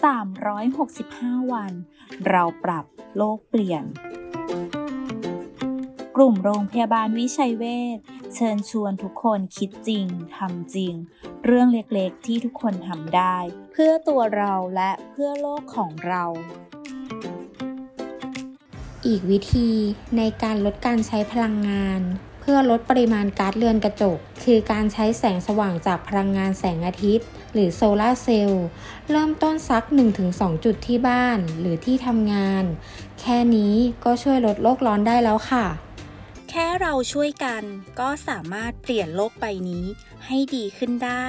365 วัน เราปรับโลกเปลี่ยน กลุ่มโรงพยาบาลวิชัยเวชเชิญชวนทุกคนคิดจริงทำจริง เรื่องเล็กๆที่ทุกคนทำได้ เพื่อตัวเราและเพื่อโลกของเรา อีกวิธีในการลดการใช้พลังงาน เพื่อลดปริมาณก๊าซเรือนกระจก คือการใช้แสงสว่างจากพลังงานแสงอาทิตย์ หรือโซลาร์เซลล์เริ่มต้นซัก 1-2 จุดที่บ้านหรือที่ทำงาน แค่นี้ก็ช่วยลดโลกร้อนได้แล้วค่ะ แค่เราช่วยกันก็สามารถเปลี่ยนโลกใบนี้ให้ดีขึ้นได้